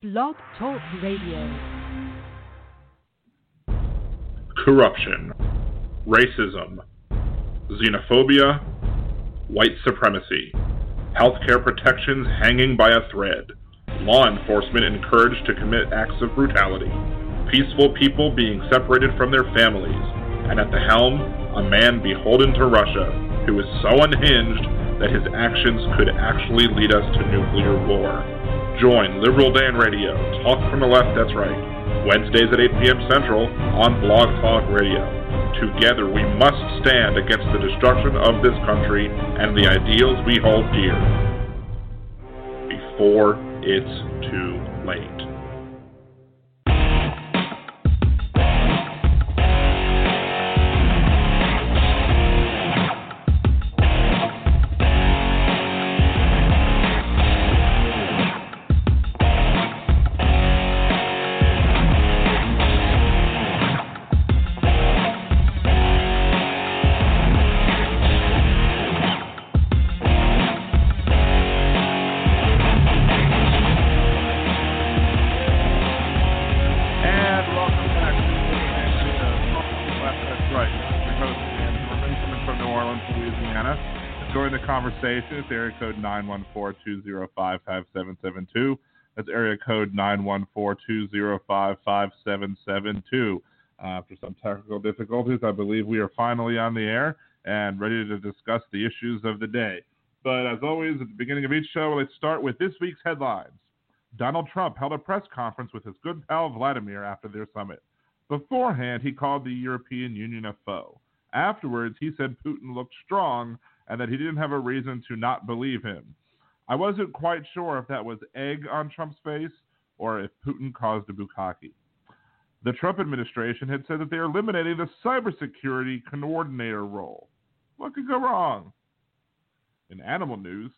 Blog Talk Radio. Corruption, racism, xenophobia, white supremacy, healthcare protections hanging by a thread, law enforcement encouraged to commit acts of brutality, peaceful people being separated from their families, and at the helm, a man beholden to Russia who is so unhinged that his actions could actually lead us to nuclear war. Join Liberal Dan Radio, talk from the left, that's right, Wednesdays at 8 p.m. Central on Blog Talk Radio. Together we must stand against the destruction of this country and the ideals we hold dear before it's too late. Conversation. It's area code 914-205-5772. That's area code 914-205-5772. Uh, after some technical difficulties, I believe we are finally on the air and ready to discuss the issues of the day. But as always, at the beginning of each show, let's start with this week's headlines. Donald Trump held a press conference with his good pal Vladimir after their summit. Beforehand, he called the European Union a foe. Afterwards, he said Putin looked strong and that he didn't have a reason to not believe him. I wasn't quite sure if that was egg on Trump's face or if Putin caused a bukkake. The Trump administration had said that they are eliminating the cybersecurity coordinator role. What could go wrong? In animal news,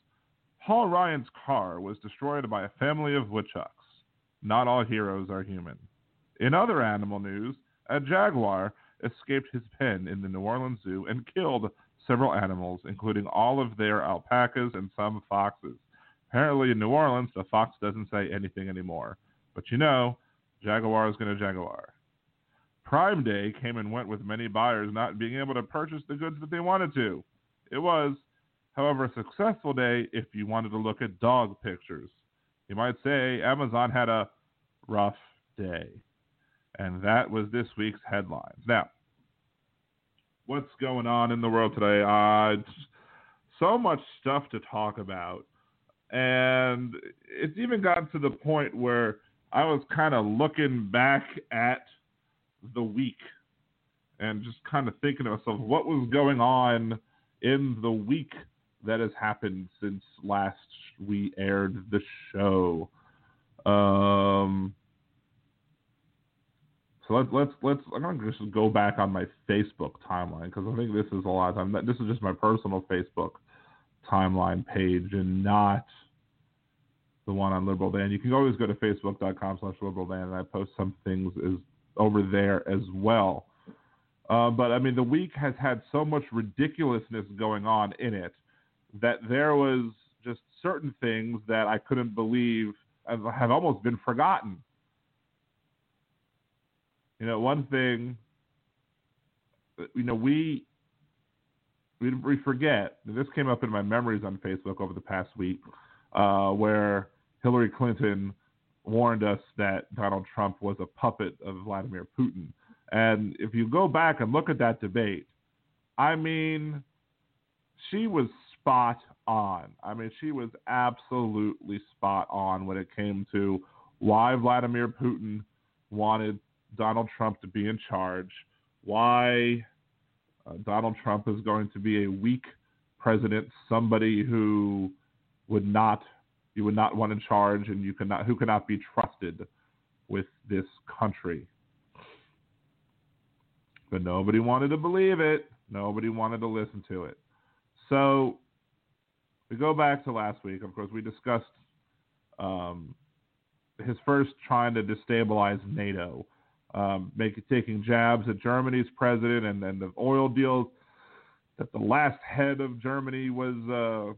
Paul Ryan's car was destroyed by a family of woodchucks. Not all heroes are human. In other animal news, a jaguar escaped his pen in the New Orleans Zoo and killed several animals, including all of their alpacas and some foxes. Apparently, in New Orleans, the fox doesn't say anything anymore. But you know, Jaguar is going to Jaguar. Prime Day came and went with many buyers not being able to purchase the goods that they wanted to. It was, however, a successful day if you wanted to look at dog pictures. You might say Amazon had a rough day. And that was this week's headlines. Now, what's going on in the world today? Uh, so much stuff to talk about. And it's even gotten to the point where I was kind of looking back at the week and just kind of thinking to myself, what was going on in the week that has happened since last we aired the show? Um, so let's let's let's. I'm gonna just go back on my Facebook timeline because I think this is a lot of time. This is just my personal Facebook timeline page and not the one on Liberal Dan. You can always go to facebook.com Liberal Dan and I post some things is over there as well. Uh, but I mean, the week has had so much ridiculousness going on in it that there was just certain things that I couldn't believe have almost been forgotten. You know, one thing, you know, we we, we forget. This came up in my memories on Facebook over the past week, uh, where Hillary Clinton warned us that Donald Trump was a puppet of Vladimir Putin. And if you go back and look at that debate, I mean, she was spot on. I mean, she was absolutely spot on when it came to why Vladimir Putin wanted Donald Trump to be in charge, why uh, Donald Trump is going to be a weak president, somebody who would not you would not want in charge, and you cannot who cannot be trusted with this country. But nobody wanted to believe it. Nobody wanted to listen to it. So we go back to last week. Of course, we discussed um, his first trying to destabilize NATO, um, make, taking jabs at Germany's president and then the oil deals that the last head of Germany was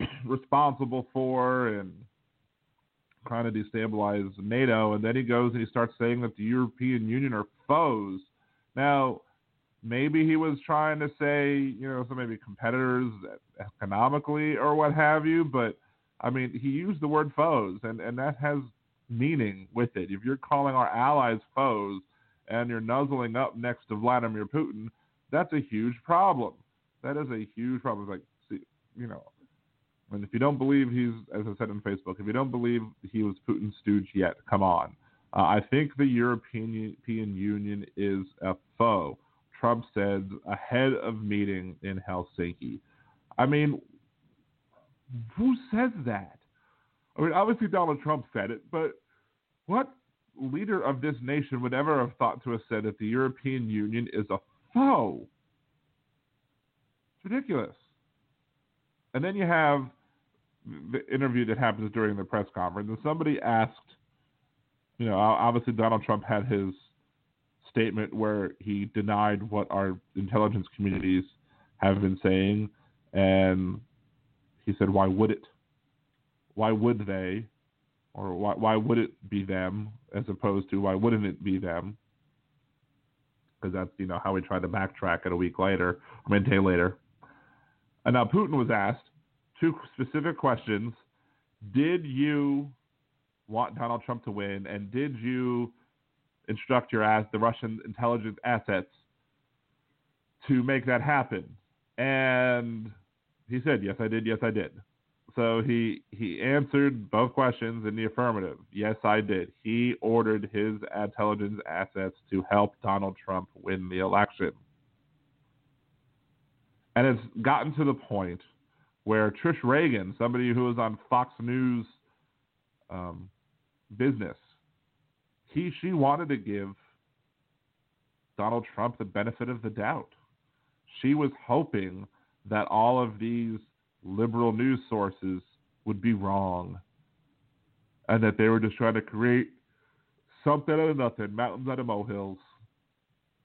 uh, responsible for, and trying to destabilize NATO, and then he goes and he starts saying that the European Union are foes. Now, maybe he was trying to say, you know, some maybe competitors economically or what have you, but I mean, he used the word foes, and, and that has meaning with it. If you're calling our allies foes and you're nuzzling up next to Vladimir Putin, that's a huge problem. That is a huge problem. Like, see, you know, and if you don't believe he's, as I said on Facebook, if you don't believe he was Putin's stooge yet, come on. Uh, I think the European Union is a foe. Trump said ahead of meeting in Helsinki. I mean, who says that? I mean, obviously Donald Trump said it, but what leader of this nation would ever have thought to have said that the European Union is a foe? It's ridiculous. And then you have the interview that happens during the press conference, and somebody asked, you know, obviously Donald Trump had his statement where he denied what our intelligence communities have been saying, and he said, "Why would it? Why would they, or why why would it be them as opposed to why wouldn't it be them?" Because that's you know how we tried to backtrack it a week later, mean a day later. And now Putin was asked two specific questions: Did you want Donald Trump to win, and did you instruct your ass the Russian intelligence assets to make that happen? And he said, "Yes, I did. Yes, I did." So he he answered both questions in the affirmative. Yes, I did. He ordered his intelligence assets to help Donald Trump win the election. And it's gotten to the point where Trish Regan, somebody who was on Fox News um, business, he she wanted to give Donald Trump the benefit of the doubt. She was hoping that all of these liberal news sources would be wrong and that they were just trying to create something out of nothing, mountains out of molehills.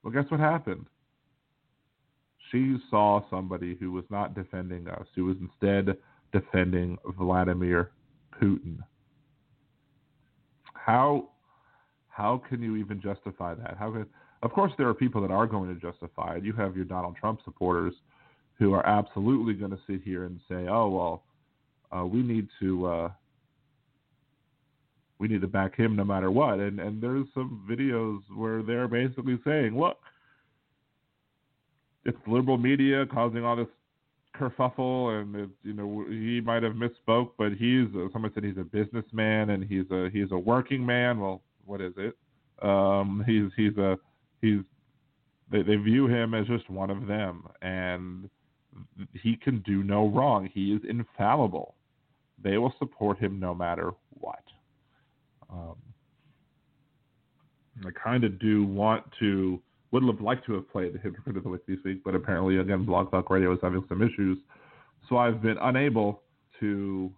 Well, guess what happened? She saw somebody who was not defending us, who was instead defending Vladimir Putin. How how can you even justify that? How can, of course, there are people that are going to justify it. You have your Donald Trump supporters who are absolutely going to sit here and say, "Oh well, uh, we need to uh, we need to back him no matter what." And and there's some videos where they're basically saying, "Look, it's liberal media causing all this kerfuffle, and it, you know he might have misspoke, but he's uh, someone said he's a businessman and he's a he's a working man. Well, what is it? Um, he's he's a he's they, they view him as just one of them, and he can do no wrong. He is infallible. They will support him no matter what. Um, I kind of do want to, would have liked to have played the Hypocrite of the Week this week, but apparently, again, Blog Talk Radio is having some issues. So I've been unable to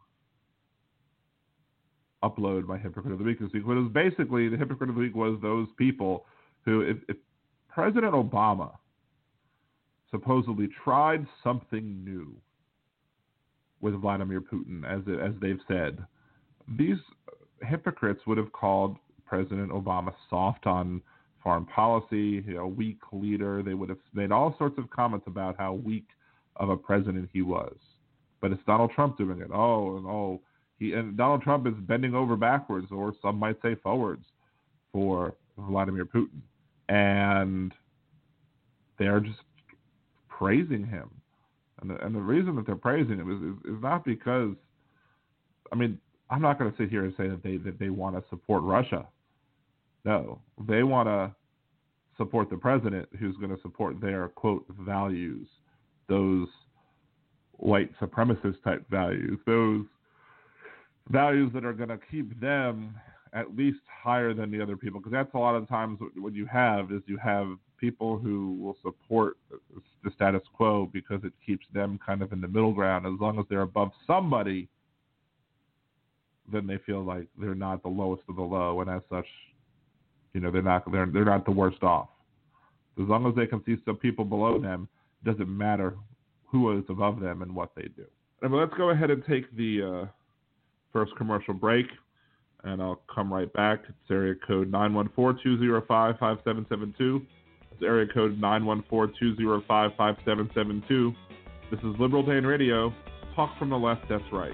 upload my Hypocrite of the Week this week. But it was basically, the Hypocrite of the Week was those people who, if, if President Obama supposedly tried something new with Vladimir Putin, as it, as they've said. These hypocrites would have called President Obama soft on foreign policy, a weak leader. They would have made all sorts of comments about how weak of a president he was. But it's Donald Trump doing it. Oh, and oh, he and Donald Trump is bending over backwards, or some might say forwards, for Vladimir Putin, and they're just praising him. And the, and the reason that they're praising him is, is, is not because, I mean, I'm not going to sit here and say that they that they want to support Russia. No, they want to support the president who's going to support their quote values, those white supremacist type values, those values that are going to keep them at least higher than the other people. Because that's a lot of times what you have is you have people who will support the status quo because it keeps them kind of in the middle ground. As long as they're above somebody, then they feel like they're not the lowest of the low, and as such, you know, they're not they're they're not the worst off. As long as they can see some people below them, it doesn't matter who is above them and what they do. Let's go ahead and take the uh, first commercial break. and I'll come right back. It's area code 914-205-5772. It's area code 914-205-5772. This is Liberal Dan Radio. Talk from the left, that's right.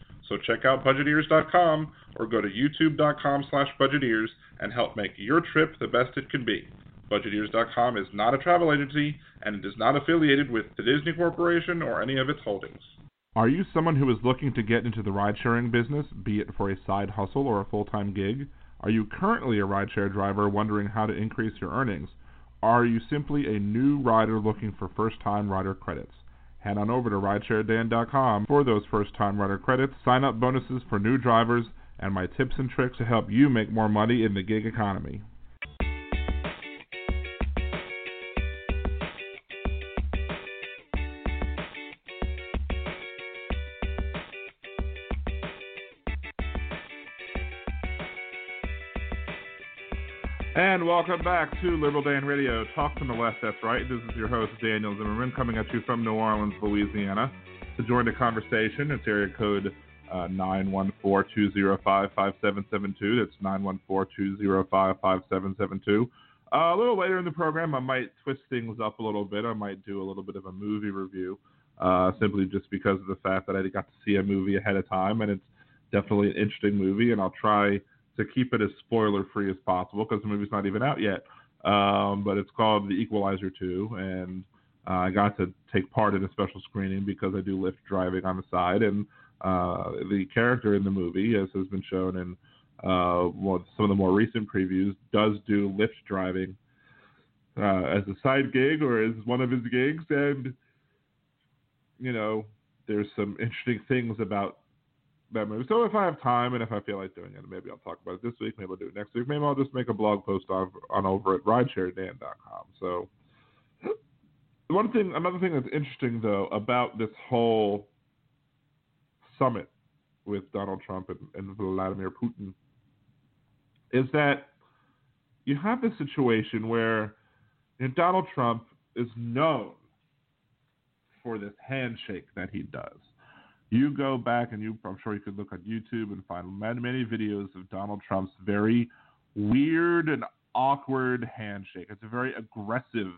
So check out budgetears.com or go to youtube.com slash budgetears and help make your trip the best it can be. Budgetears.com is not a travel agency and it is not affiliated with the Disney Corporation or any of its holdings. Are you someone who is looking to get into the ride sharing business, be it for a side hustle or a full time gig? Are you currently a rideshare driver wondering how to increase your earnings? Are you simply a new rider looking for first time rider credits? Head on over to ridesharedan.com for those first time rider credits, sign up bonuses for new drivers, and my tips and tricks to help you make more money in the gig economy. Welcome back to Liberal Dan Radio. Talk from the left, that's right. This is your host, Daniel Zimmerman, coming at you from New Orleans, Louisiana. To join the conversation, it's area code uh, 914-205-5772. That's 914-205-5772. Uh, a little later in the program, I might twist things up a little bit. I might do a little bit of a movie review, uh, simply just because of the fact that I got to see a movie ahead of time, and it's definitely an interesting movie, and I'll try – to keep it as spoiler free as possible because the movie's not even out yet. Um, but it's called The Equalizer 2, and uh, I got to take part in a special screening because I do Lyft driving on the side, and uh, the character in the movie, as has been shown in uh, well, some of the more recent previews, does do Lyft driving uh, as a side gig or as one of his gigs, and you know, there's some interesting things about that movie. So if I have time and if I feel like doing it, maybe I'll talk about it this week. Maybe I'll do it next week. Maybe I'll just make a blog post on, on over at ridesharedan.com. So one thing, another thing that's interesting though about this whole summit with Donald Trump and, and Vladimir Putin is that you have this situation where you know, Donald Trump is known for this handshake that he does you go back and you, I'm sure you could look on YouTube and find many, many videos of Donald Trump's very weird and awkward handshake. It's a very aggressive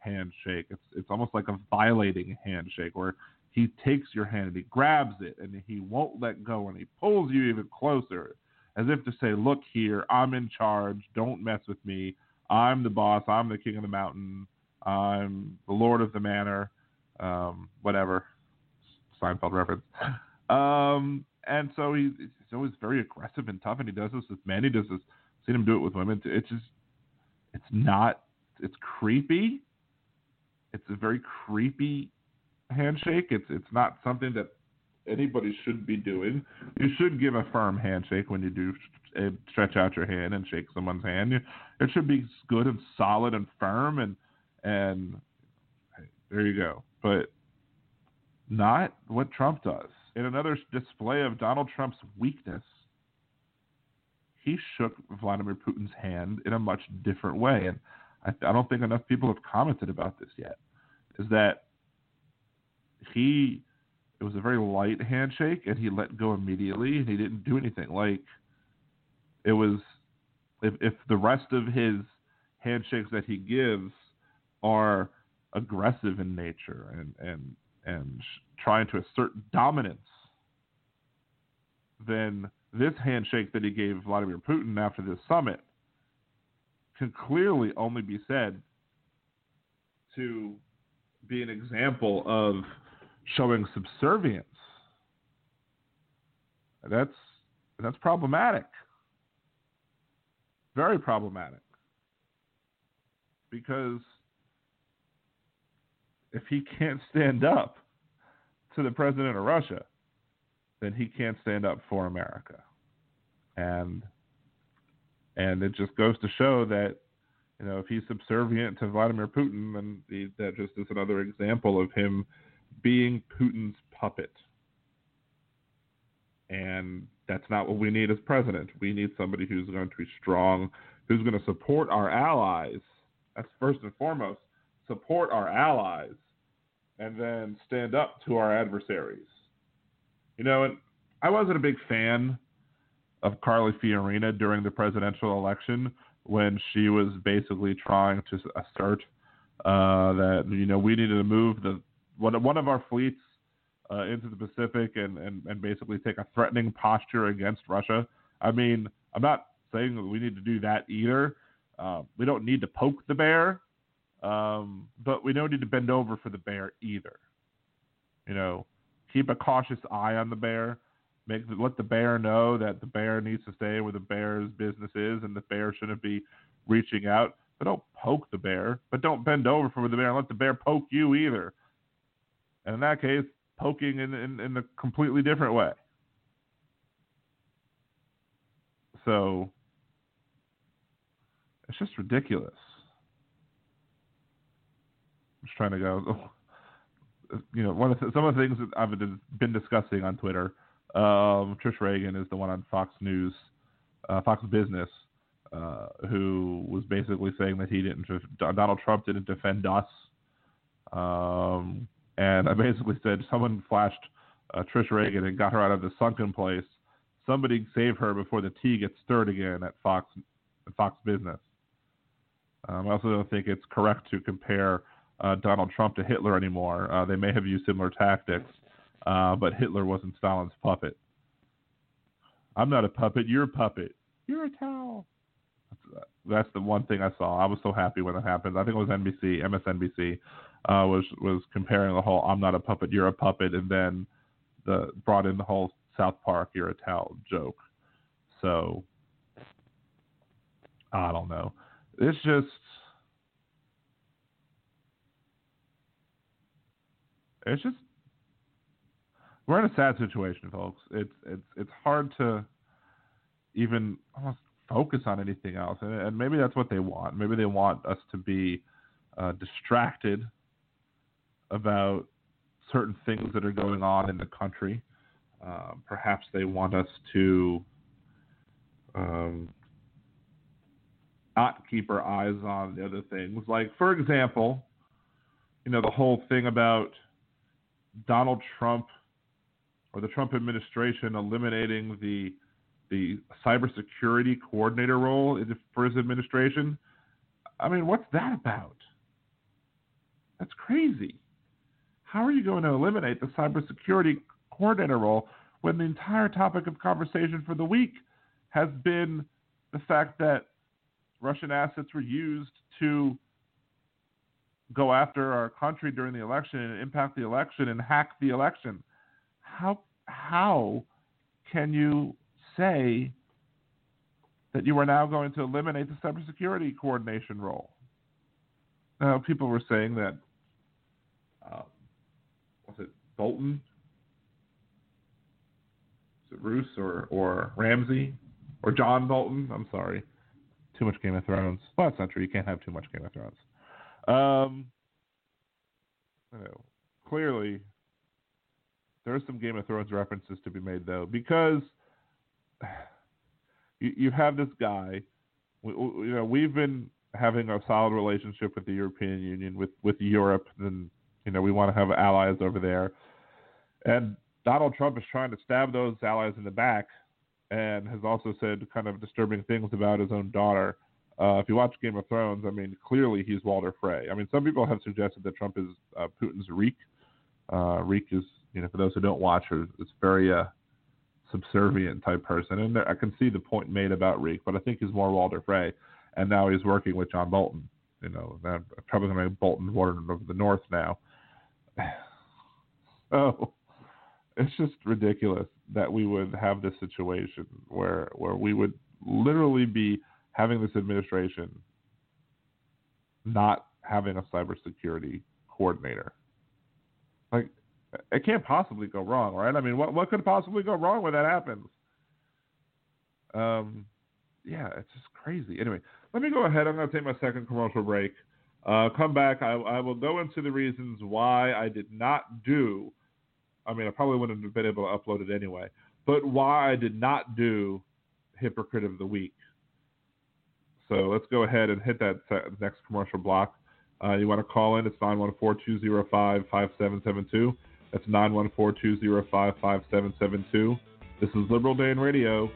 handshake. It's it's almost like a violating handshake where he takes your hand and he grabs it and he won't let go and he pulls you even closer as if to say, "Look here, I'm in charge. Don't mess with me. I'm the boss. I'm the king of the mountain. I'm the lord of the manor. Um, whatever." Seinfeld reference. Um, and so he, he's always very aggressive and tough, and he does this with men. He does this. Seen him do it with women. It's just, it's not. It's creepy. It's a very creepy handshake. It's it's not something that anybody should be doing. You should give a firm handshake when you do stretch out your hand and shake someone's hand. It should be good and solid and firm and and there you go. But not what Trump does. In another display of Donald Trump's weakness, he shook Vladimir Putin's hand in a much different way. And I, I don't think enough people have commented about this yet. Is that he, it was a very light handshake and he let go immediately and he didn't do anything. Like, it was, if, if the rest of his handshakes that he gives are aggressive in nature and, and and trying to assert dominance, then this handshake that he gave Vladimir Putin after this summit can clearly only be said to be an example of showing subservience. That's that's problematic. Very problematic. Because if he can't stand up to the president of Russia, then he can't stand up for America. And and it just goes to show that you know if he's subservient to Vladimir Putin, then he, that just is another example of him being Putin's puppet. And that's not what we need as president. We need somebody who's going to be strong, who's going to support our allies. That's first and foremost. Support our allies and then stand up to our adversaries. You know, and I wasn't a big fan of Carly Fiorina during the presidential election when she was basically trying to assert uh, that you know we needed to move the one one of our fleets uh, into the Pacific and, and and basically take a threatening posture against Russia. I mean, I'm not saying we need to do that either. Uh, we don't need to poke the bear, um, but we don't need to bend over for the bear either. You know, keep a cautious eye on the bear. Make let the bear know that the bear needs to stay where the bear's business is, and the bear shouldn't be reaching out. But don't poke the bear. But don't bend over for the bear and let the bear poke you either. And in that case, poking in, in, in a completely different way. So it's just ridiculous. Just trying to go. You know, one of the, some of the things that I've been discussing on Twitter. Um, Trish Regan is the one on Fox News, uh, Fox Business, uh, who was basically saying that he didn't, Donald Trump didn't defend us. Um, and I basically said someone flashed uh, Trish Regan and got her out of the sunken place. Somebody save her before the tea gets stirred again at Fox, at Fox Business. Um, I also don't think it's correct to compare uh, Donald Trump to Hitler anymore. Uh, they may have used similar tactics, uh, but Hitler wasn't Stalin's puppet. I'm not a puppet. You're a puppet. You're a towel. That's, that's the one thing I saw. I was so happy when it happened. I think it was NBC, MSNBC, uh, was was comparing the whole "I'm not a puppet, you're a puppet," and then the brought in the whole South Park "You're a towel" joke. So I don't know. It's just it's just we're in a sad situation, folks. It's it's it's hard to even almost focus on anything else, and, and maybe that's what they want. Maybe they want us to be uh, distracted about certain things that are going on in the country. Uh, perhaps they want us to um, not keep our eyes on the other things. Like, for example, you know, the whole thing about Donald Trump or the Trump administration eliminating the the cybersecurity coordinator role for his administration. I mean, what's that about? That's crazy. How are you going to eliminate the cybersecurity coordinator role when the entire topic of conversation for the week has been the fact that Russian assets were used to go after our country during the election and impact the election and hack the election? How how can you say that you are now going to eliminate the cybersecurity coordination role? Now, people were saying that uh, was it Bolton? Is it Roose or or Ramsay or John Bolton? I'm sorry, too much Game of Thrones. Well, that's not true. You can't have too much Game of Thrones. Um, know, clearly, there are some Game of Thrones references to be made though, because you, you have this guy. You know, we've been having a solid relationship with the European Union, with with Europe, and you know, we want to have allies over there. And Donald Trump is trying to stab those allies in the back and has also said kind of disturbing things about his own daughter. Uh, if you watch Game of Thrones, I mean, clearly he's Walder Frey. I mean, some people have suggested that Trump is uh, Putin's Reek. Uh, Reek is, you know, for those who don't watch, it's very uh, subservient type person, and I can see the point made about Reek, but I think he's more Walder Frey, and now he's working with John Bolton. you know, probably going to Bolton Warden of the North now. oh, it's just ridiculous that we would have this situation where where we would literally be having this administration not having a cybersecurity coordinator. Like, it can't possibly go wrong, right? I mean, what what could possibly go wrong when that happens? Um, yeah, it's just crazy. Anyway, let me go ahead. I'm going to take my second commercial break. Uh, come back. I, I will go into the reasons why I did not do. I mean, I probably wouldn't have been able to upload it anyway, but why I did not do Hypocrite of the Week. So let's go ahead and hit that next commercial block. Uh, you want to call in? It's 914-205-5772. That's 914-205-5772. This is Liberal Day Dan Radio.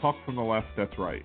Talk from the left, that's right.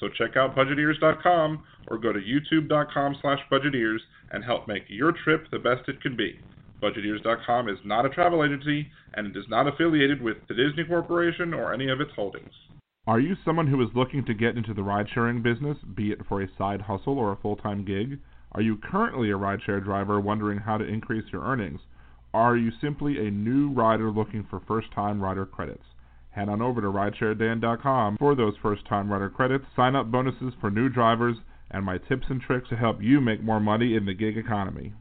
So check out budgeteers.com or go to youtube.com slash budgeteers and help make your trip the best it can be. Budgeteers.com is not a travel agency and it is not affiliated with the Disney Corporation or any of its holdings. Are you someone who is looking to get into the ride sharing business, be it for a side hustle or a full time gig? Are you currently a rideshare driver wondering how to increase your earnings? Are you simply a new rider looking for first time rider credits? Head on over to ridesharedan.com for those first time rider credits, sign up bonuses for new drivers, and my tips and tricks to help you make more money in the gig economy.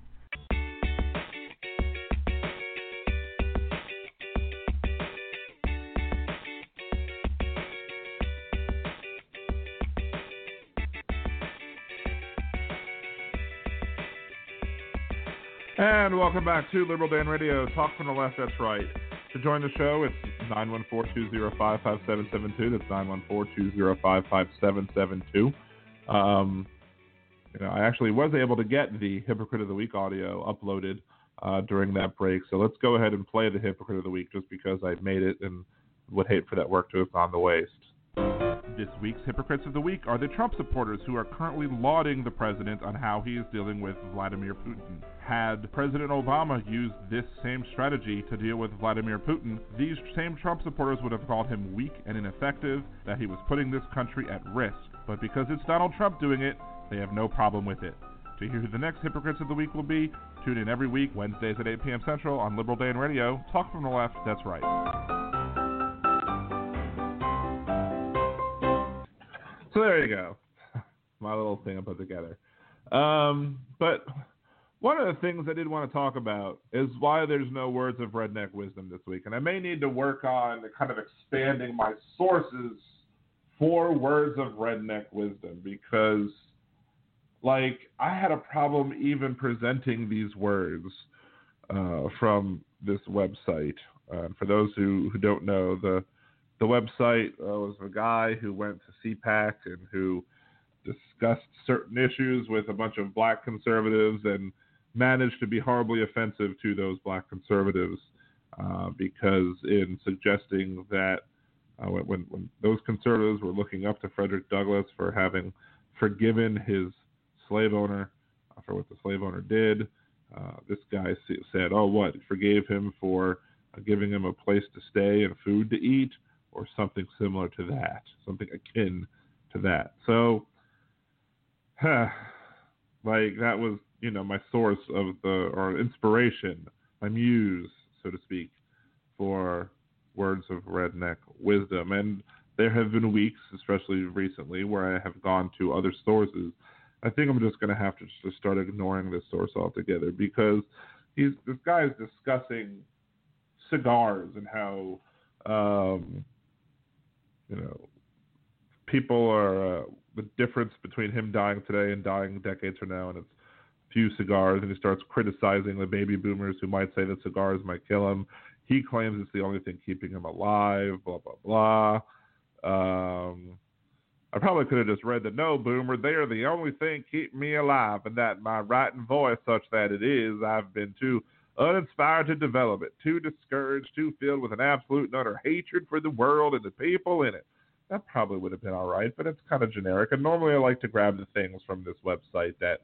And welcome back to Liberal Dan Radio. Talk from the left, that's right. To join the show, it's 914-205-5772. That's 914-205-5772. Um, you know, I actually was able to get the Hypocrite of the Week audio uploaded uh, during that break. So let's go ahead and play the Hypocrite of the Week just because I made it and would hate for that work to have gone to waste. This week's Hypocrites of the Week are the Trump supporters who are currently lauding the president on how he is dealing with Vladimir Putin. Had President Obama used this same strategy to deal with Vladimir Putin, these same Trump supporters would have called him weak and ineffective, that he was putting this country at risk. But because it's Donald Trump doing it, they have no problem with it. To hear who the next Hypocrites of the Week will be, tune in every week, Wednesdays at 8 p.m. Central on Liberal Dan Radio. Talk from the left, that's right. So there you go. My little thing I put together. Um, but one of the things I did want to talk about is why there's no words of redneck wisdom this week. And I may need to work on kind of expanding my sources for words of redneck wisdom because, like, I had a problem even presenting these words uh, from this website. Uh, for those who, who don't know, the the website uh, was a guy who went to CPAC and who discussed certain issues with a bunch of black conservatives and managed to be horribly offensive to those black conservatives uh, because in suggesting that uh, when, when those conservatives were looking up to Frederick Douglass for having forgiven his slave owner uh, for what the slave owner did, uh, this guy said, "Oh, what? Forgave him for uh, giving him a place to stay and food to eat." Or something similar to that, something akin to that. So, like that was, you know, my source of the or inspiration, my muse, so to speak, for words of redneck wisdom. And there have been weeks, especially recently, where I have gone to other sources. I think I'm just going to have to just start ignoring this source altogether because he's this guy is discussing cigars and how um, you know people are uh, the difference between him dying today and dying decades from now, and it's few cigars, and he starts criticizing the baby boomers who might say that cigars might kill him. He claims it's the only thing keeping him alive. Blah blah blah. Um, I probably could have just read the no boomer. They are the only thing keeping me alive, and that my writing voice, such that it is, I've been too uninspired to develop it, too discouraged, too filled with an absolute and utter hatred for the world and the people in it. That probably would have been all right, but it's kind of generic. And normally I like to grab the things from this website that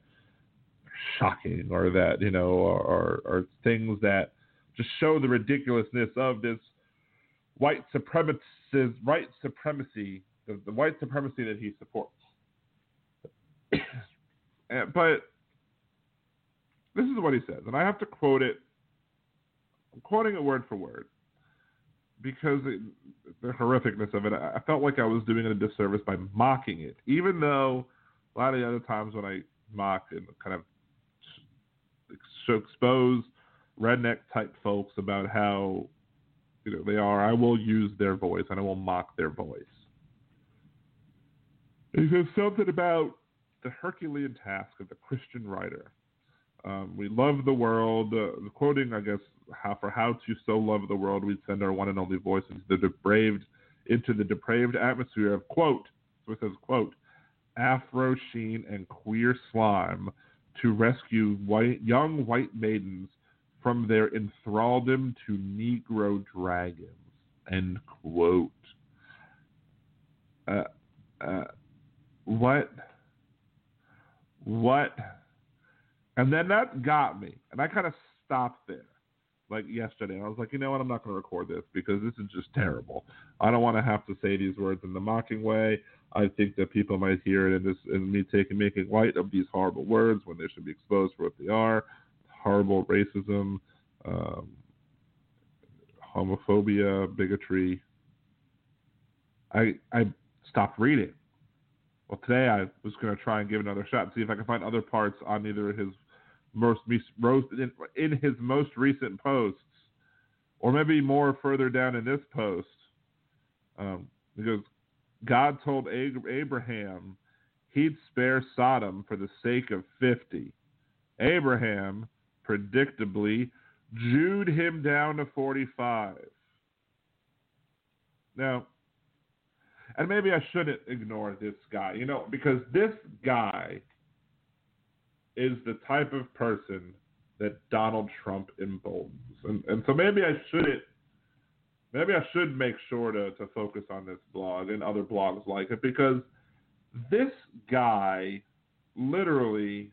are shocking or that, you know, are, are things that just show the ridiculousness of this white supremacist, white supremacy the, the white supremacy that he supports. but this is what he says, and I have to quote it. I'm quoting it word for word because it, the horrificness of it, I felt like I was doing it a disservice by mocking it, even though a lot of the other times when I mock and kind of expose redneck type folks about how you know they are, I will use their voice and I will mock their voice. He says something about the Herculean task of the Christian writer. Um, we love the world. Uh, quoting, I guess, how for how to so love the world, we send our one and only voice into the depraved, into the depraved atmosphere of quote. So it says quote, Afro sheen and queer slime to rescue white, young white maidens from their enthralldom to Negro dragons. End quote. Uh, uh, what? What? And then that got me. And I kind of stopped there, like yesterday. I was like, you know what? I'm not going to record this because this is just terrible. I don't want to have to say these words in the mocking way. I think that people might hear it as, as me taking making light of these horrible words when they should be exposed for what they are horrible racism, um, homophobia, bigotry. I I stopped reading. Well, today I was going to try and give another shot and see if I can find other parts on either of his most in, his most recent posts, or maybe more further down in this post. Um, because God told Abraham he'd spare Sodom for the sake of fifty. Abraham, predictably, Jewed him down to forty-five. Now, and maybe I shouldn't ignore this guy, you know, because this guy is the type of person that Donald Trump emboldens. And, and so maybe I shouldn't, maybe I should make sure to, to focus on this blog and other blogs like it because this guy literally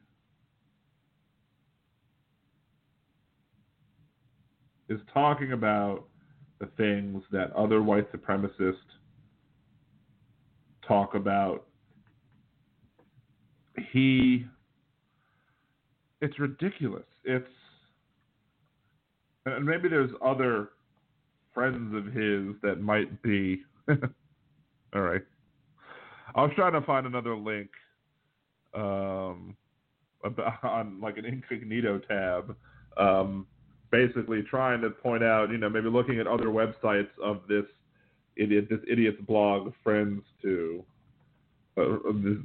is talking about the things that other white supremacists talk about he it's ridiculous. It's and maybe there's other friends of his that might be all right. I was trying to find another link um about, on like an incognito tab um basically trying to point out you know maybe looking at other websites of this idiot this idiot's blog friends to uh,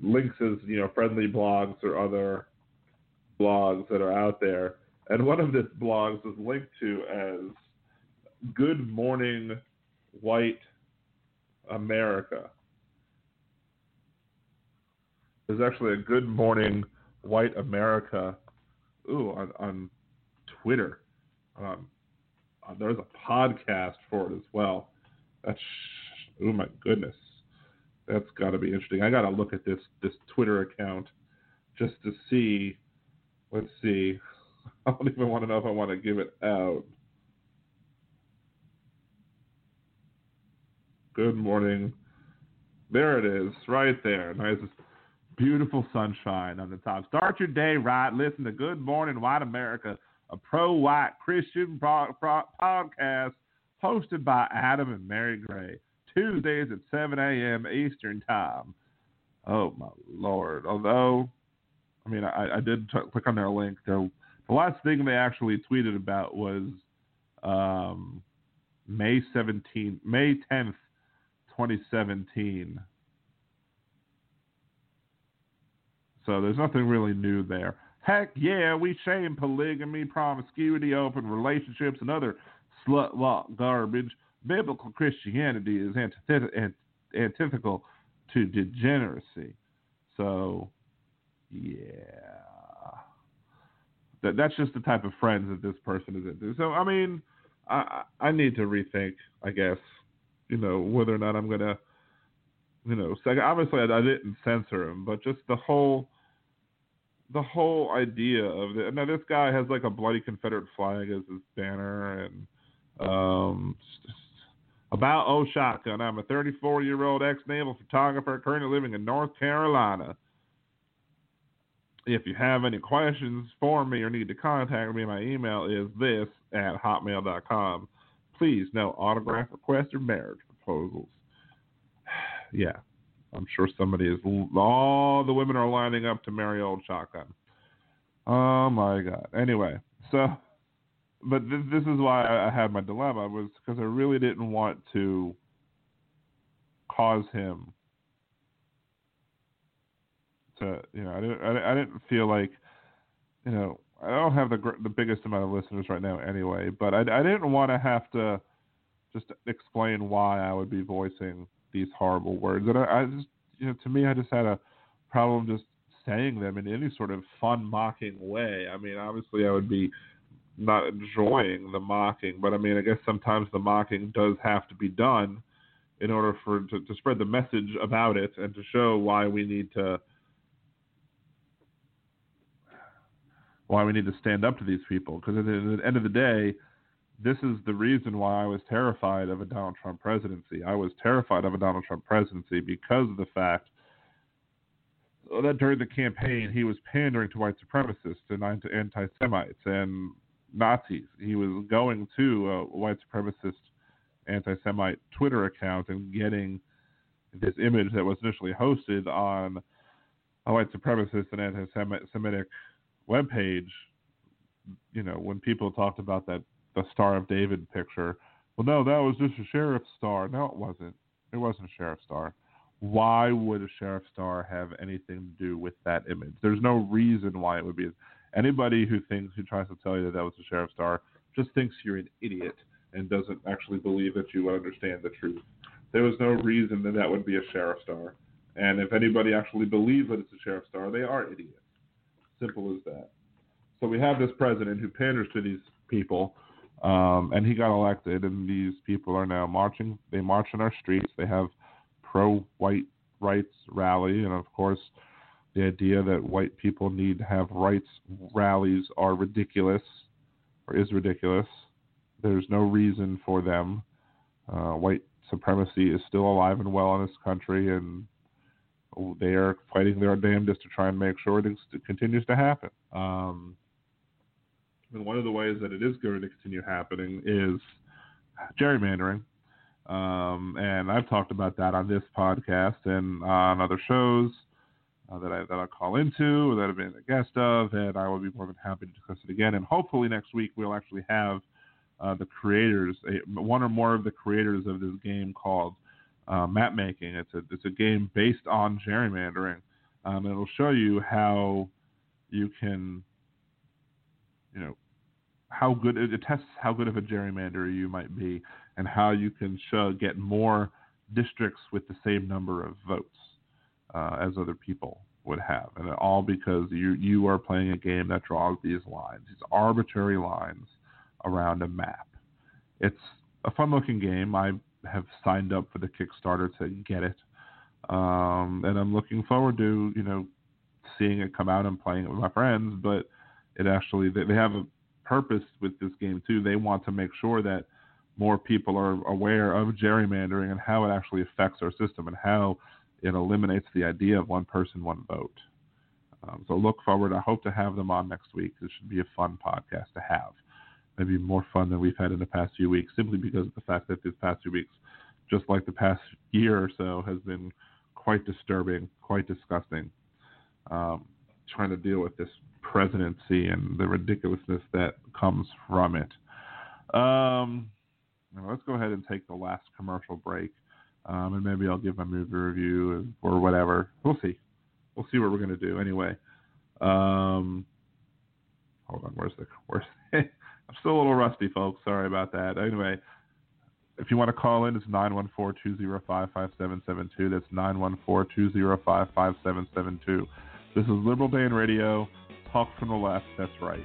links as you know friendly blogs or other blogs that are out there and one of this blogs is linked to as good morning white america there's actually a good morning white america ooh on, on twitter um, there's a podcast for it as well that's oh my goodness, that's got to be interesting. I got to look at this this Twitter account just to see. Let's see. I don't even want to know if I want to give it out. Good morning. There it is, right there. Nice, beautiful sunshine on the top. Start your day right. Listen to Good Morning White America, a Christian pro- pro- podcast hosted by Adam and Mary Gray, Tuesdays at 7 a.m. Eastern Time. Oh, my Lord. Although, I mean, I, I did t- click on their link. Their The last thing they actually tweeted about was um, May 17, May 10th, 2017. So there's nothing really new there. Heck yeah, we shame polygamy, promiscuity, open relationships, and other slut walk garbage. Biblical Christianity is antith- antithetical to degeneracy. So, yeah. That, that's just the type of friends that this person is into. So, I mean, I, I need to rethink, I guess, you know, whether or not I'm to, you know, obviously I, I didn't censor him, but just the whole the whole idea of it. Now this guy has like a bloody Confederate flag as his banner, and um, about oh shotgun. I'm a 34 year old ex naval photographer currently living in North Carolina. If you have any questions for me or need to contact me, my email is this at hotmail.com. Please, no autograph requests or marriage proposals. yeah, I'm sure somebody is. All the women are lining up to marry old shotgun. Oh my god. Anyway, so, but this, this is why I had my dilemma was because I really didn't want to cause him to, you know, I didn't, I, didn't feel like, you know, I don't have the the biggest amount of listeners right now anyway, but I, I didn't want to have to just explain why I would be voicing these horrible words. And I, I just, you know, to me, I just had a problem just saying them in any sort of fun, mocking way. I mean, obviously, I would be not enjoying the mocking, but I mean, I guess sometimes the mocking does have to be done in order for to, to spread the message about it and to show why we need to why we need to stand up to these people. Because at the end of the day, this is the reason why I was terrified of a Donald Trump presidency. I was terrified of a Donald Trump presidency because of the fact that during the campaign he was pandering to white supremacists and anti-Semites and Nazis. He was going to a white supremacist anti-Semite Twitter account and getting this image that was initially hosted on a white supremacist and anti-Semitic webpage. You know, when people talked about that the Star of David picture. Well, no, that was just a sheriff star. No, it wasn't. It wasn't a sheriff star. Why would a sheriff star have anything to do with that image? There's no reason why it would be. Anybody who thinks, who tries to tell you that that was a sheriff star, just thinks you're an idiot and doesn't actually believe that you understand the truth. There was no reason that that would be a sheriff star. And if anybody actually believes that it's a sheriff star, they are idiots. Simple as that. So we have this president who panders to these people um, and he got elected, and these people are now marching. They march in our streets. They have pro-white rights rally, and of course, the idea that white people need to have rights rallies are ridiculous, or is ridiculous. There's no reason for them. Uh, white supremacy is still alive and well in this country, and they are fighting their damnedest to try and make sure it continues to happen. Um, and one of the ways that it is going to continue happening is gerrymandering. Um, and I've talked about that on this podcast and on other shows uh, that I that I call into that I've been a guest of, and I will be more than happy to discuss it again. And hopefully next week we'll actually have uh, the creators, one or more of the creators of this game called uh, Map Making. It's a it's a game based on gerrymandering. Um, it'll show you how you can, you know, how good it tests how good of a gerrymander you might be and how you can show get more districts with the same number of votes uh, as other people would have, and all because you you are playing a game that draws these lines, these arbitrary lines around a map. It's a fun-looking game. I have signed up for the Kickstarter to get it, um, and I'm looking forward to you know seeing it come out and playing it with my friends. But it actually they, they have a purpose with this game too. They want to make sure that more people are aware of gerrymandering and how it actually affects our system and how it eliminates the idea of one person, one vote. Um, so look forward. I hope to have them on next week. This should be a fun podcast to have. Maybe more fun than we've had in the past few weeks, simply because of the fact that these past few weeks, just like the past year or so, has been quite disturbing, quite disgusting. Um, trying to deal with this presidency and the ridiculousness that comes from it. Um, let's go ahead and take the last commercial break, um, and maybe I'll give my movie review or whatever. We'll see. We'll see what we're gonna do. Anyway, um, hold on. Where's the where's? I'm still a little rusty, folks. Sorry about that. Anyway, if you want to call in, it's 914-205-5772. That's 914-205-5772. This is Liberal Dan Radio. Talk from the left. That's right.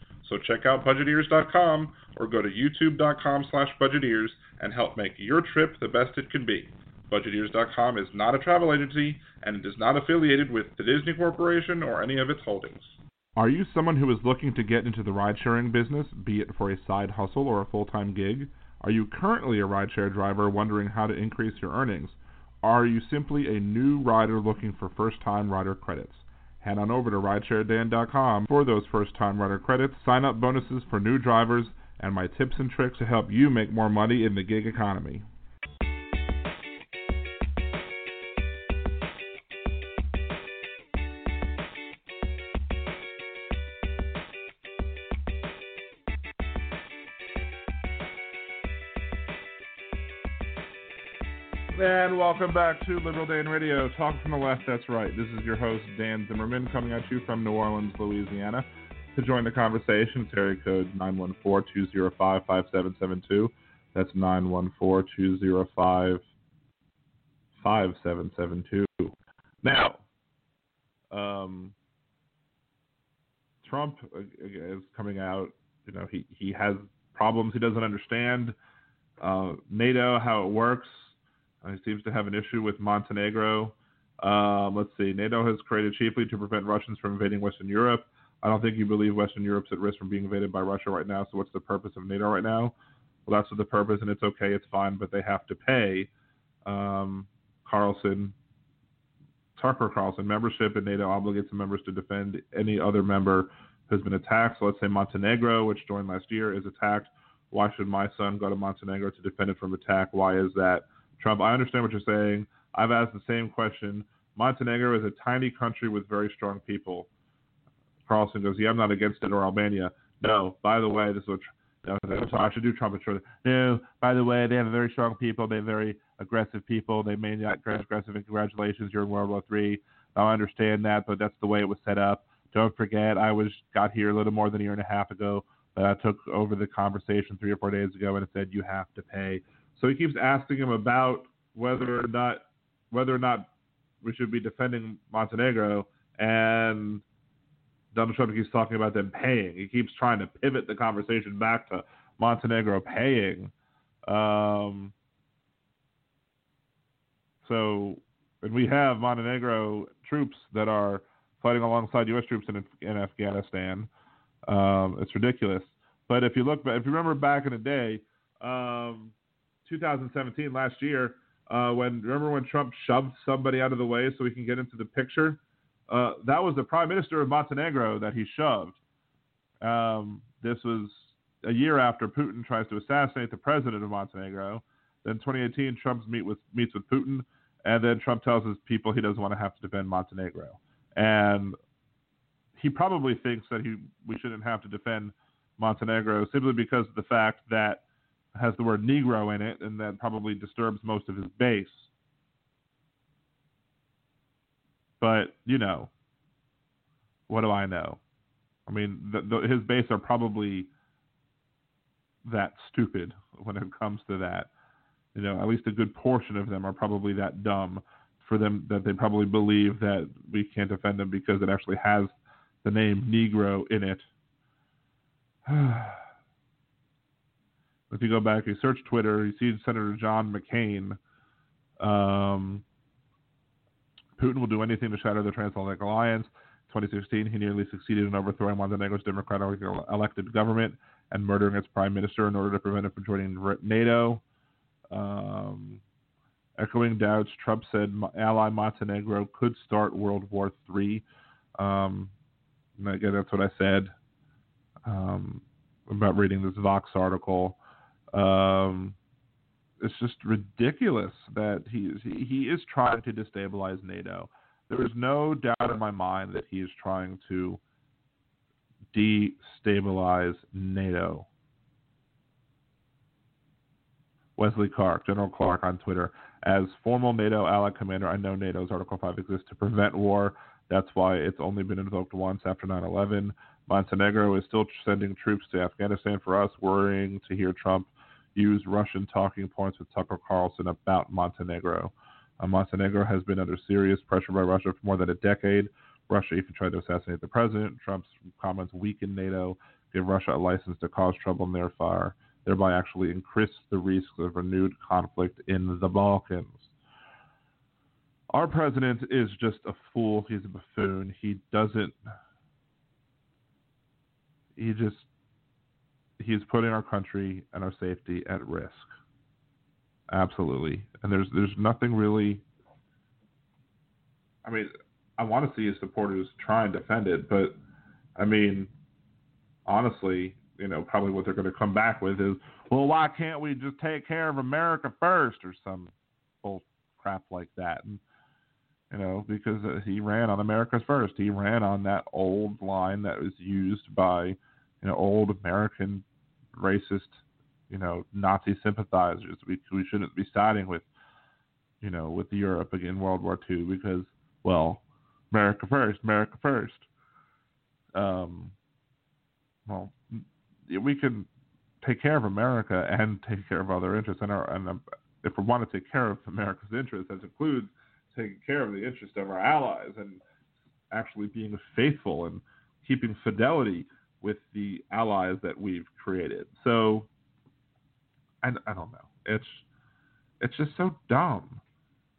So check out budgetears.com or go to youtube.com slash budgetears and help make your trip the best it can be. Budgetears.com is not a travel agency and it is not affiliated with the Disney Corporation or any of its holdings. Are you someone who is looking to get into the ride sharing business, be it for a side hustle or a full time gig? Are you currently a rideshare driver wondering how to increase your earnings? Are you simply a new rider looking for first time rider credits? Head on over to ridesharedan.com for those first time rider credits, sign up bonuses for new drivers, and my tips and tricks to help you make more money in the gig economy. Welcome back to Liberal Dan Radio. Talk from the left, that's right. This is your host, Dan Zimmerman, coming at you from New Orleans, Louisiana. To join the conversation, area code 914-205-5772. That's 914-205-5772. Now, um, Trump is coming out, you know, he, he has problems he doesn't understand. Uh, NATO, how it works, he seems to have an issue with Montenegro. Um, let's see. NATO has created chiefly to prevent Russians from invading Western Europe. I don't think you believe Western Europe's at risk from being invaded by Russia right now. So what's the purpose of NATO right now? Well, that's the purpose, and it's okay, it's fine, but they have to pay um, Carlson, Tucker Carlson membership, in NATO obligates members to defend any other member who's been attacked. So let's say Montenegro, which joined last year, is attacked. Why should my son go to Montenegro to defend it from attack? Why is that? Trump, I understand what you're saying. I've asked the same question. Montenegro is a tiny country with very strong people. Carlson goes, Yeah, I'm not against it, or Albania. No, by the way, this is what no, I should do Trump and No, by the way, they have very strong people. They have very aggressive people. They may not aggressive. And congratulations, you're in World War Three. I understand that, but that's the way it was set up. Don't forget, I was got here a little more than a year and a half ago, but I took over the conversation three or four days ago, and it said you have to pay. So he keeps asking him about whether or not whether or not we should be defending Montenegro, and Donald Trump keeps talking about them paying. He keeps trying to pivot the conversation back to Montenegro paying. Um, so, and we have Montenegro troops that are fighting alongside U.S. troops in, in Afghanistan. Um, it's ridiculous. But if you look, if you remember back in the day, um, 2017, last year, uh, when remember when Trump shoved somebody out of the way so he can get into the picture? Uh, that was the prime minister of Montenegro that he shoved. Um, this was a year after Putin tries to assassinate the president of Montenegro. Then 2018, Trump meet with, meets with Putin, and then Trump tells his people he doesn't want to have to defend Montenegro. And he probably thinks that he we shouldn't have to defend Montenegro simply because of the fact that has the word Negro in it, and that probably disturbs most of his base. But you know, what do I know? I mean, the, the, his base are probably that stupid when it comes to that. You know, at least a good portion of them are probably that dumb for them that they probably believe that we can't defend them because it actually has the name Negro in it. if you go back, you search Twitter, you see Senator John McCain. Um, Putin will do anything to shatter the transatlantic alliance. 2016, he nearly succeeded in overthrowing Montenegro's democratically elected government and murdering its prime minister in order to prevent it from joining NATO. Um, echoing doubts, Trump said ally Montenegro could start World War III. Um, again, that's what I said um, about reading this Vox article. Um, it's just ridiculous that he is, he is trying to destabilize NATO. There is no doubt in my mind that he is trying to destabilize NATO. Wesley Clark, General Clark on Twitter. As formal NATO allied commander, I know NATO's Article 5 exists to prevent war. That's why it's only been invoked once after 9 11. Montenegro is still sending troops to Afghanistan for us, worrying to hear Trump use Russian talking points with Tucker Carlson about Montenegro. Uh, Montenegro has been under serious pressure by Russia for more than a decade. Russia even tried to assassinate the president. Trump's comments weaken NATO, give Russia a license to cause trouble in their fire, thereby actually increase the risk of renewed conflict in the Balkans. Our president is just a fool. He's a buffoon. He doesn't. He just. He's putting our country and our safety at risk. Absolutely. And there's there's nothing really. I mean, I want to see his supporters try and defend it, but I mean, honestly, you know, probably what they're going to come back with is, well, why can't we just take care of America first, or some bull crap like that? And you know, because uh, he ran on America's first. He ran on that old line that was used by, you know, old American racist you know, Nazi sympathizers. We we shouldn't be siding with, you know, with Europe in World War II because, well, America first, America first. Um, well, we can take care of America and take care of other interests, and our and um, if we want to take care of America's interests, that includes taking care of the interests of our allies and actually being faithful and keeping fidelity with the allies that we've created. So I, I don't know. It's it's just so dumb.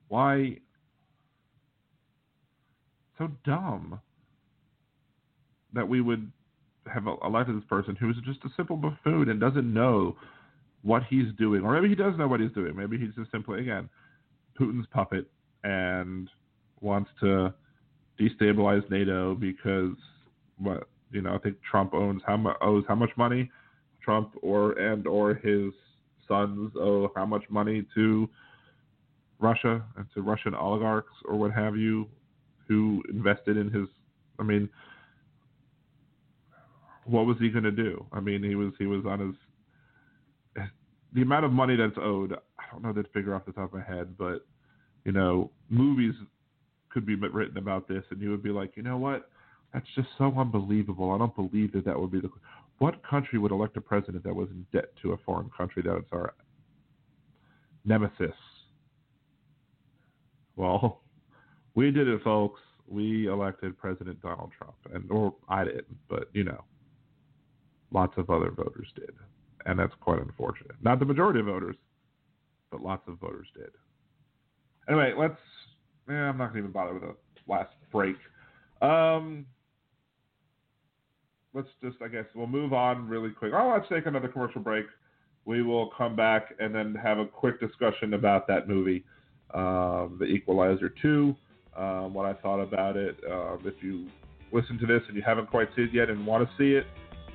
Why? So dumb that we would have elected this person who is just a simple buffoon and doesn't know what he's doing, or maybe he does know what he's doing. Maybe he's just simply again Putin's puppet and wants to destabilize NATO because what you know I think Trump owns how much owes how much money Trump or and or his sons owe how much money to Russia and to Russian oligarchs or what have you who invested in his I mean what was he going to do? I mean, he was he was on his the amount of money that's owed. I don't know that figure off the top of my head, but you know, movies could be written about this, and you would be like, you know what? That's just so unbelievable. I don't believe that that would be the. What country would elect a president that was in debt to a foreign country that is our nemesis? Well, we did it, folks. We elected President Donald Trump, and or I didn't, but you know, lots of other voters did, and that's quite unfortunate. Not the majority of voters, but lots of voters did. Anyway, let's. Eh, I'm not to even bother with a last break. Um, let's just, I guess, we'll move on really quick. Oh, let's take another commercial break. We will come back and then have a quick discussion about that movie, um, The Equalizer 2, um, what I thought about it. Um, if you listen to this and you haven't quite seen it yet and want to see it,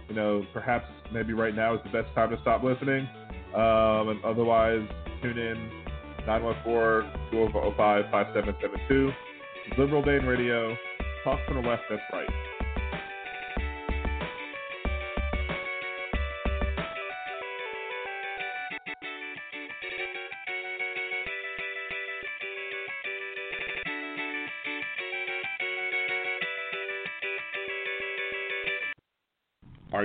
you know, perhaps maybe right now is the best time to stop listening. Um, and otherwise, tune in 914-205-5772. Liberal Dan Radio. Talk from the left, that's right.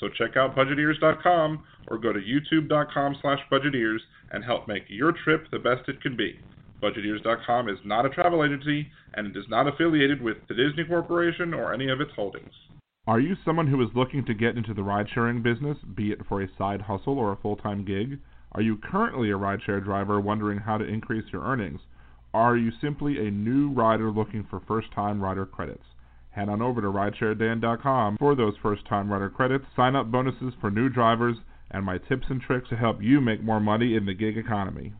So check out budgetears.com or go to youtube.com slash budgetears and help make your trip the best it can be. Budgetears.com is not a travel agency and it is not affiliated with the Disney Corporation or any of its holdings. Are you someone who is looking to get into the ride sharing business, be it for a side hustle or a full time gig? Are you currently a rideshare driver wondering how to increase your earnings? Are you simply a new rider looking for first time rider credits? Head on over to ridesharedan.com for those first time rider credits, sign up bonuses for new drivers, and my tips and tricks to help you make more money in the gig economy.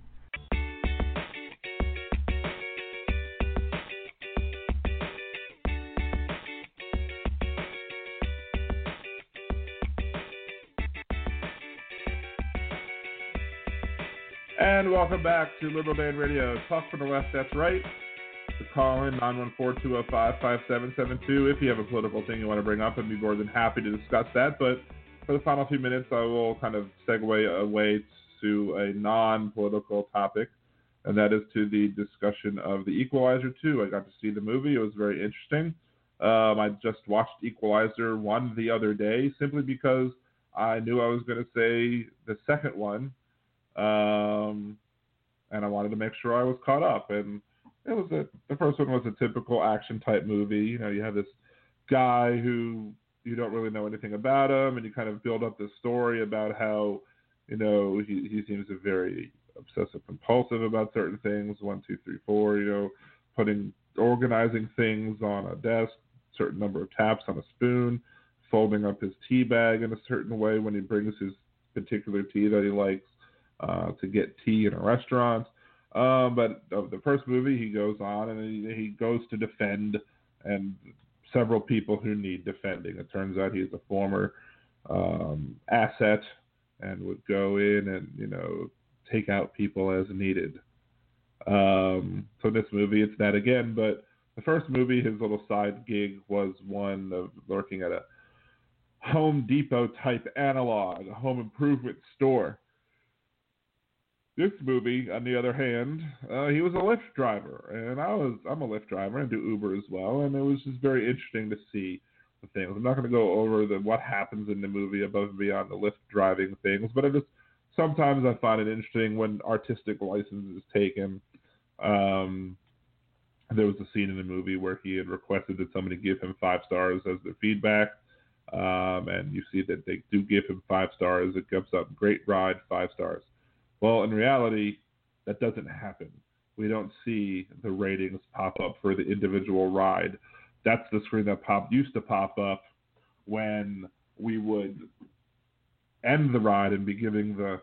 And welcome back to Liberal Dan Radio. Talk for the left, that's right. To call in 914-205-5772 if you have a political thing you want to bring up. I'd be more than happy to discuss that. But for the final few minutes, I will kind of segue away to a non-political topic, and that is to the discussion of The Equalizer 2. I got to see the movie. It was very interesting. Um, I just watched Equalizer 1 the other day simply because I knew I was going to say the second one – um, and I wanted to make sure I was caught up. And it was a the first one was a typical action type movie. You know, you have this guy who you don't really know anything about him, and you kind of build up this story about how you know he he seems very obsessive compulsive about certain things. One, two, three, four. You know, putting organizing things on a desk, certain number of taps on a spoon, folding up his tea bag in a certain way when he brings his particular tea that he likes uh, to get tea in a restaurant. Um, but the first movie, he goes on and he, he goes to defend and several people who need defending. It turns out he's a former um, asset and would go in and you know take out people as needed. Um, so this movie, it's that again. But the first movie, his little side gig was one of working at a Home Depot type analog, a home improvement store. This movie, on the other hand, uh, he was a Lyft driver, and I was I'm a Lyft driver and do Uber as well, and it was just very interesting to see the things. I'm not going to go over the what happens in the movie above and beyond the Lyft driving things, but I just sometimes I find it interesting when artistic license is taken. Um, there was a scene in the movie where he had requested that somebody give him five stars as their feedback. Um, and you see that they do give him five stars. It comes up, great ride, five stars. Well, in reality, that doesn't happen. We don't see the ratings pop up for the individual ride. That's the screen that pop used to pop up when we would end the ride and be giving the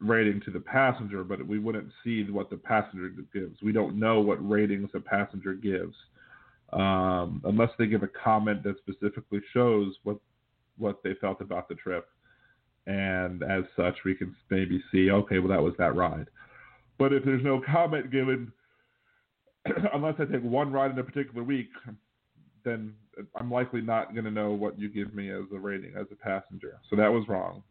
rating to the passenger, but we wouldn't see what the passenger gives. We don't know what ratings a passenger gives um, unless they give a comment that specifically shows what what they felt about the trip and as such, we can maybe see, okay, well, that was that ride. But if there's no comment given, unless I take one ride in a particular week, then I'm likely not going to know what you give me as a rating as a passenger. So that was wrong.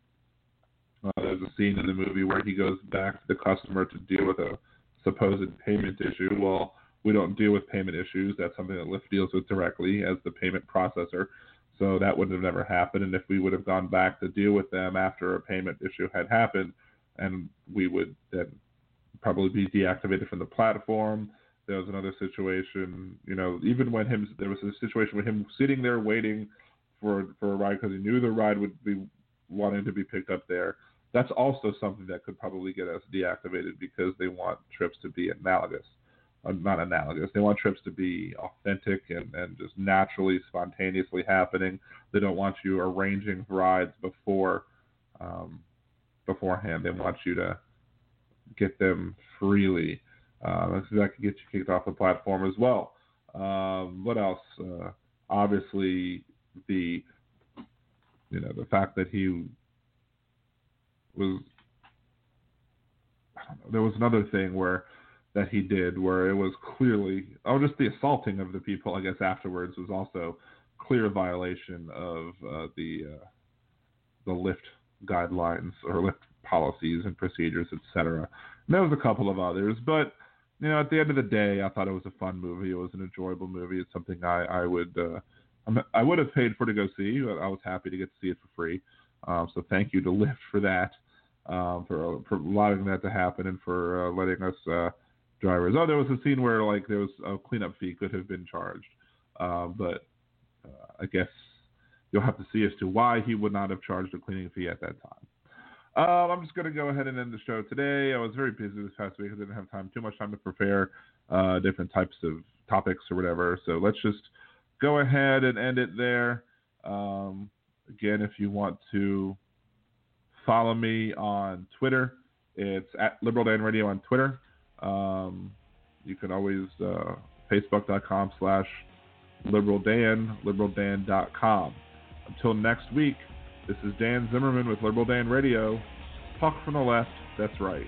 Uh, there's a scene in the movie where he goes back to the customer to deal with a supposed payment issue. Well, we don't deal with payment issues. That's something that Lyft deals with directly as the payment processor. So that would have never happened. And if we would have gone back to deal with them after a payment issue had happened, and we would then probably be deactivated from the platform. There was another situation, you know, even when him there was a situation with him sitting there waiting for for a ride because he knew the ride would be wanting to be picked up there. That's also something that could probably get us deactivated because they want trips to be analogous. Uh, not analogous. They want trips to be authentic and, and just naturally, spontaneously happening. They don't want you arranging rides before um, beforehand. They want you to get them freely. Uh, so that could get you kicked off the platform as well. Um, what else? Uh, obviously, the you know the fact that he was know, there was another thing where that he did where it was clearly oh just the assaulting of the people I guess afterwards was also clear violation of uh, the uh, the Lyft guidelines or Lyft policies and procedures etc. There was a couple of others, but you know at the end of the day I thought it was a fun movie. It was an enjoyable movie. It's something I I would uh, I would have paid for to go see, but I was happy to get to see it for free. Um, so thank you to Lyft for that, um, for, for allowing that to happen and for uh, letting us uh, drivers. Oh, there was a scene where like there was a cleanup fee could have been charged, uh, but uh, I guess you'll have to see as to why he would not have charged a cleaning fee at that time. Um, I'm just going to go ahead and end the show today. I was very busy this past week. I didn't have time, too much time to prepare uh, different types of topics or whatever. So let's just go ahead and end it there. Um, again, if you want to follow me on Twitter, it's at Liberal Dan Radio on Twitter. Um, you can always uh, facebook.com slash Liberal Dan, liberaldan.com. Until next week, this is Dan Zimmerman with Liberal Dan Radio. Talk from the left, that's right.